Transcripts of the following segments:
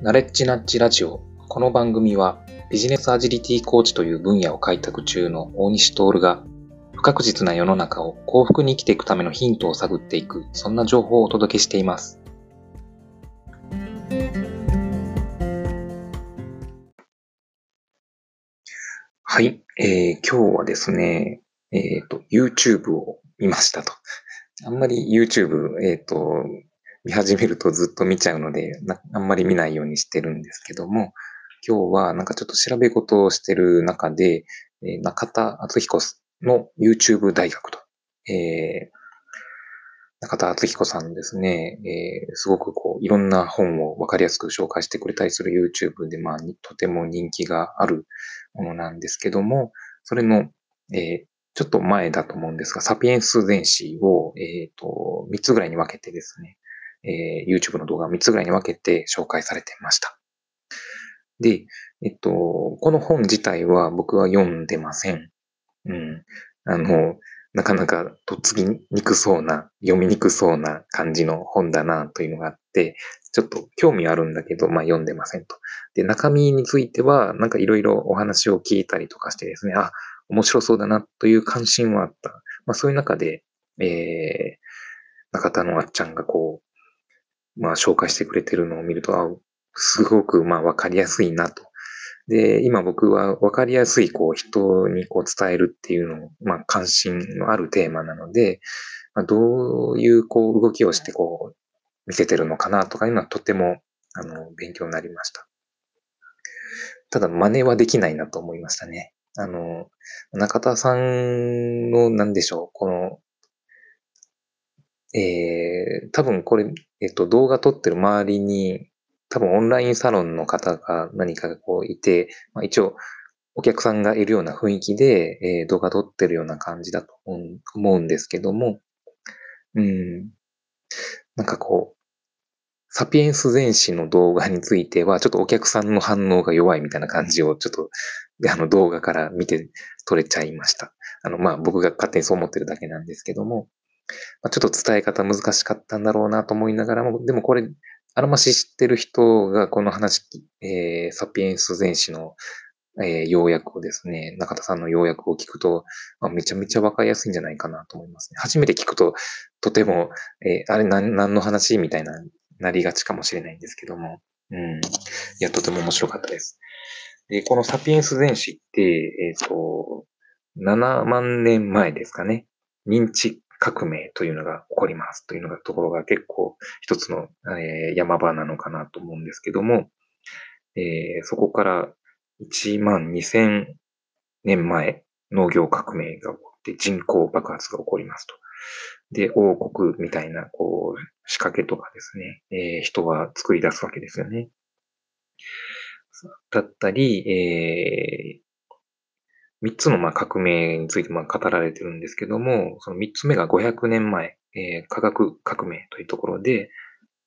ナレッジナッジラジオ。この番組はビジネスアジリティコーチという分野を開拓中の大西徹が不確実な世の中を幸福に生きていくためのヒントを探っていく、そんな情報をお届けしています。はい、えー、今日はですね、えっ、ー、と、YouTube を見ましたと。あんまり YouTube、えっ、ー、と、見始めるとずっと見ちゃうので、あんまり見ないようにしてるんですけども、今日はなんかちょっと調べ事をしてる中で、えー、中田敦彦の YouTube 大学と、えー、中田敦彦さんですね、えー、すごくこう、いろんな本をわかりやすく紹介してくれたりする YouTube で、まあ、とても人気があるものなんですけども、それの、えー、ちょっと前だと思うんですが、サピエンス全史を、えっ、ー、と、3つぐらいに分けてですね、えー、YouTube の動画を3つぐらいに分けて紹介されてました。で、えっと、この本自体は僕は読んでません。うん。あの、なかなかとっつきにくそうな、読みにくそうな感じの本だなというのがあって、ちょっと興味あるんだけど、まあ読んでませんと。で、中身については、なんかいろいろお話を聞いたりとかしてですね、あ、面白そうだなという関心はあった。まあそういう中で、えー、中田のあっちゃんがこう、まあ、紹介してくれてるのを見ると、あ、すごく、まあ、わかりやすいなと。で、今僕はわかりやすい、こう、人にこう伝えるっていうのを、まあ、関心のあるテーマなので、まあ、どういう、こう、動きをして、こう、見せてるのかなとかいうのはとても、あの、勉強になりました。ただ、真似はできないなと思いましたね。あの、中田さんの、なんでしょう、この、えー、多分これ、えっと、動画撮ってる周りに、多分オンラインサロンの方が何かこういて、まあ、一応お客さんがいるような雰囲気で、えー、動画撮ってるような感じだと思うんですけども、うん、なんかこう、サピエンス全史の動画については、ちょっとお客さんの反応が弱いみたいな感じを、ちょっと、あの動画から見て取れちゃいました。あの、まあ、僕が勝手にそう思ってるだけなんですけども、まあ、ちょっと伝え方難しかったんだろうなと思いながらも、でもこれ、あらまし知ってる人がこの話、えー、サピエンス全史の、えー、要約をですね、中田さんの要約を聞くと、まあ、めちゃめちゃわかりやすいんじゃないかなと思いますね。初めて聞くと、とても、えー、あれ何何の話みたいな、なりがちかもしれないんですけども、うん。いや、とても面白かったです。で、このサピエンス全史って、えっ、ー、と、7万年前ですかね。認知革命というのが起こりますというのがところが結構一つの、えー、山場なのかなと思うんですけども、えー、そこから1万2000年前農業革命が起こって人口爆発が起こりますと。で、王国みたいな、こう、仕掛けとかですね、えー、人は作り出すわけですよね。だったり、え三つのまあ革命についてまあ語られてるんですけども、その三つ目が500年前、えー、科学革命というところで、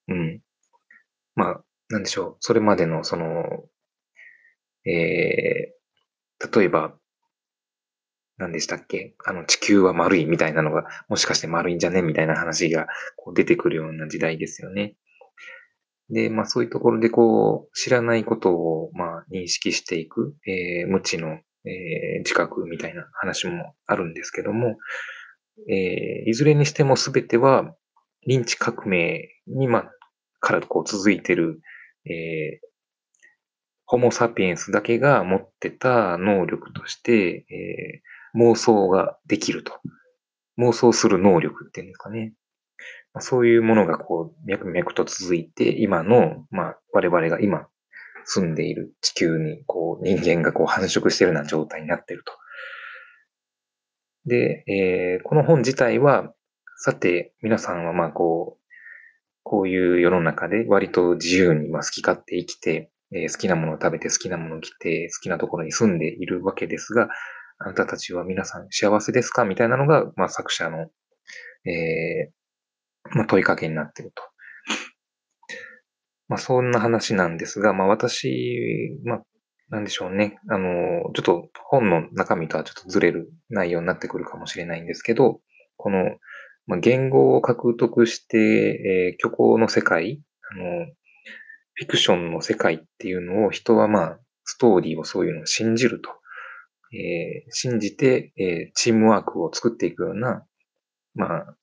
うん。まあ、なんでしょう。それまでのその、えー、例えば、何でしたっけ？あの、地球は丸いみたいなのが、もしかして丸いんじゃね？みたいな話がこう出てくるような時代ですよね。で、まあそういうところでこう、知らないことをまあ認識していく、えー、無知のえー、自覚みたいな話もあるんですけども、えー、いずれにしてもすべては、認知革命に、ま、からこう続いてる、えー、ホモサピエンスだけが持ってた能力として、えー、妄想ができると。妄想する能力っていうんですかね。そういうものがこう、脈々と続いて、今の、まあ、我々が今住んでいる地球に、こう、人間がこう繁殖してるような状態になってると。で、えー、この本自体は、さて、皆さんはまあこう、こういう世の中で割と自由にまあ好き勝手生きて、えー、好きなものを食べて好きなものを着て好きなところに住んでいるわけですが、あなたたちは皆さん幸せですか？みたいなのが、まあ作者の、えー、まあ問いかけになっていると。まあ、そんな話なんですが、まあ、私、まあ、なんでしょうね。あの、ちょっと本の中身とはちょっとずれる内容になってくるかもしれないんですけど、この、まあ、言語を獲得して、えー、虚構の世界、あの、フィクションの世界っていうのを人はまあ、ストーリーをそういうのを信じると。えー、信じて、えー、チームワークを作っていくような、まあ、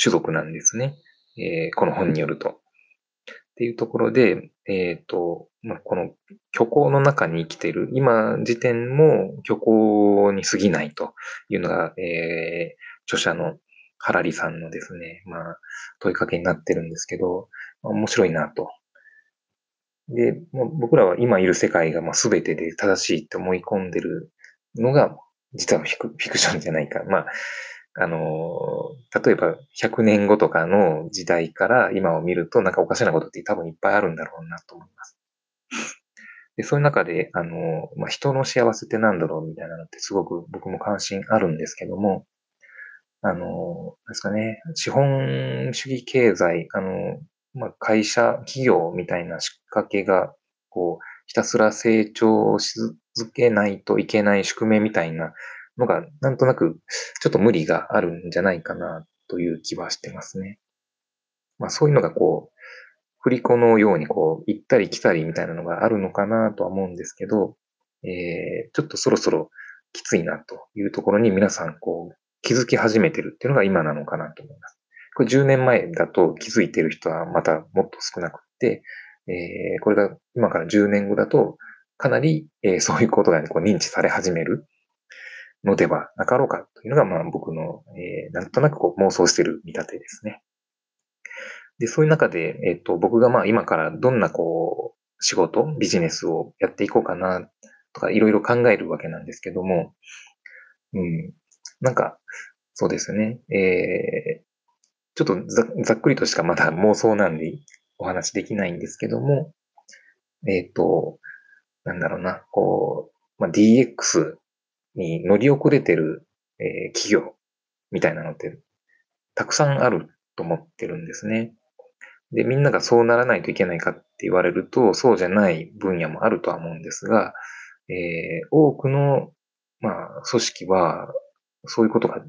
種族なんですね。えー、この本によると。っていうところで、えっ、ー、と、まあ、この虚構の中に生きている、今時点も虚構に過ぎないというのが、えー、著者のハラリさんのですね、まあ、問いかけになってるんですけど、面白いなと。で、もう僕らは今いる世界がまあ全てで正しいって思い込んでるのが、実はフィクションじゃないか。まあ、あの、例えば100年後とかの時代から今を見るとなんかおかしなことって多分いっぱいあるんだろうなと思います。で、そういう中で、あの、まあ、人の幸せって何だろうみたいなのってすごく僕も関心あるんですけども、あの、ですかね、資本主義経済、あの、まあ、会社、企業みたいな仕掛けが、こう、ひたすら成長し続けないといけない宿命みたいなのが、なんとなく、ちょっと無理があるんじゃないかな、という気はしてますね。まあ、そういうのがこう、振り子のようにこう、行ったり来たりみたいなのがあるのかなとは思うんですけど、えー、ちょっとそろそろきついなというところに皆さんこう、気づき始めてるっていうのが今なのかなと思います。これ10年前だと気づいてる人はまたもっと少なくて、えー、これが今から10年後だとかなり、えー、そういうことが、ね、こう認知され始めるのではなかろうかというのが、まあ僕の、えー、なんとなくこう妄想している見立てですね。で、そういう中で、えっ、と、僕がまあ今からどんなこう、仕事、ビジネスをやっていこうかな、とかいろいろ考えるわけなんですけども、うん、なんか、そうですね、えー、ちょっとざざっくりとしかまだ妄想なんでお話できないんですけども、えっ、ー、と、なんだろうな、こう、まあ、DX に乗り遅れてる、えー、企業みたいなのってたくさんあると思ってるんですね。で、みんながそうならないといけないかって言われると、そうじゃない分野もあるとは思うんですが、えー、多くの、まあ、組織は、そういうことが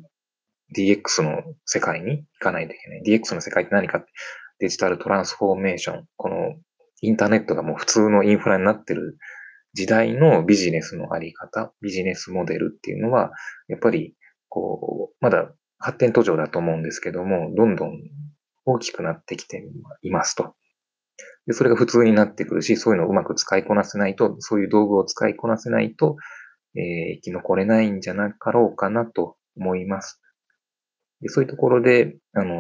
DX の世界に行かないといけない。DX の世界って何かってデジタルトランスフォーメーション。このインターネットがもう普通のインフラになってる時代のビジネスのあり方、ビジネスモデルっていうのは、やっぱり、こう、まだ発展途上だと思うんですけども、どんどん大きくなってきていますと。で、それが普通になってくるし、そういうのをうまく使いこなせないと、そういう道具を使いこなせないと、えー、生き残れないんじゃなかろうかなと思います。でそういうところで、あのー、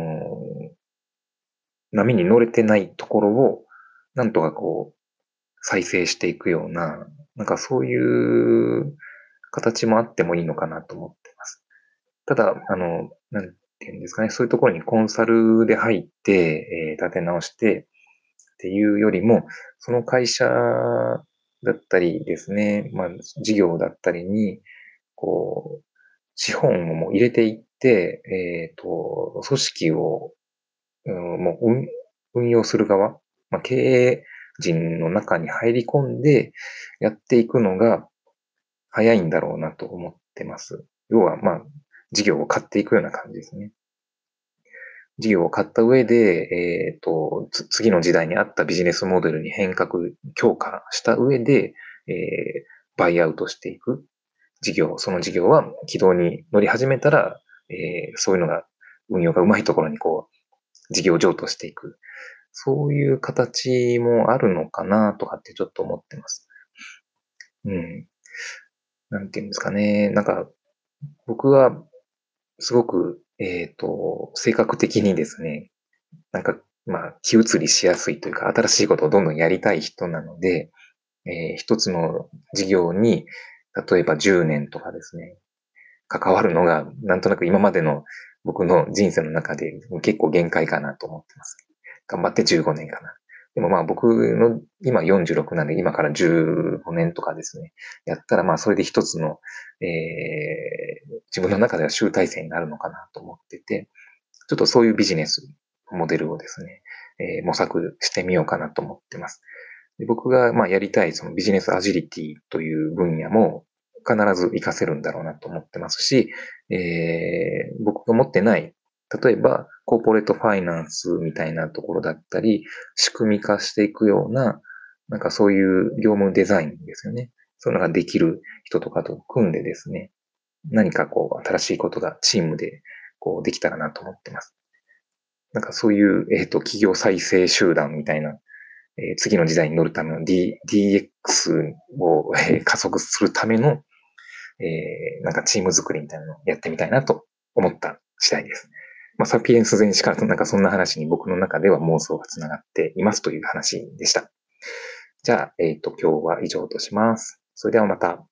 波に乗れてないところを、なんとかこう、再生していくような、なんかそういう形もあってもいいのかなと思ってます。ただ、あの、なんていうんですかね、そういうところにコンサルで入って、えー、立て直してっていうよりも、その会社だったりですね、まあ、事業だったりに、こう、資本をもう入れていって、えっ、ー、と、組織を、うん、もう運運用する側、まあ、経営陣の中に入り込んでやっていくのが早いんだろうなと思ってます。要は、まあ、事業を買っていくような感じですね。事業を買った上で、えっ、ー、と、次の時代に合ったビジネスモデルに変革、強化した上で、えー、バイアウトしていく。事業、その事業は軌道に乗り始めたら、えー、そういうのが運用がうまいところにこう、事業譲渡していく。そういう形もあるのかなとかってちょっと思ってます。うん。なんていうんですかね。なんか、僕はすごく、えっ、ー、と、性格的にですね、なんか、まあ、気移りしやすいというか、新しいことをどんどんやりたい人なので、えー、一つの事業に例えば10年とかですね、関わるのが、なんとなく今までの僕の人生の中で結構限界かなと思ってます。頑張って15年かな。でもまあ僕の今46なんで今から15年とかですね、やったらまあそれで一つの、えー、自分の中では集大成になるのかなと思ってて、ちょっとそういうビジネスモデルをですね、えー、模索してみようかなと思ってます。で僕がまあやりたいそのビジネスアジリティという分野も必ず活かせるんだろうなと思ってますし、えー、僕が持ってない例えば、コーポレートファイナンスみたいなところだったり、仕組み化していくような、なんかそういう業務デザインですよね。そういうのができる人とかと組んでですね、何かこう、新しいことがチームでこうできたらなと思ってます。なんかそういう、えっ、ー、と、企業再生集団みたいな、えー、次の時代に乗るための D、DX を、えー、加速するための、えー、なんかチーム作りみたいなのをやってみたいなと思った次第です。まあ、サピエンス全史からとなんかそんな話に僕の中では妄想が繋がっていますという話でした。じゃあ、えっ、ー、と、今日は以上とします。それではまた。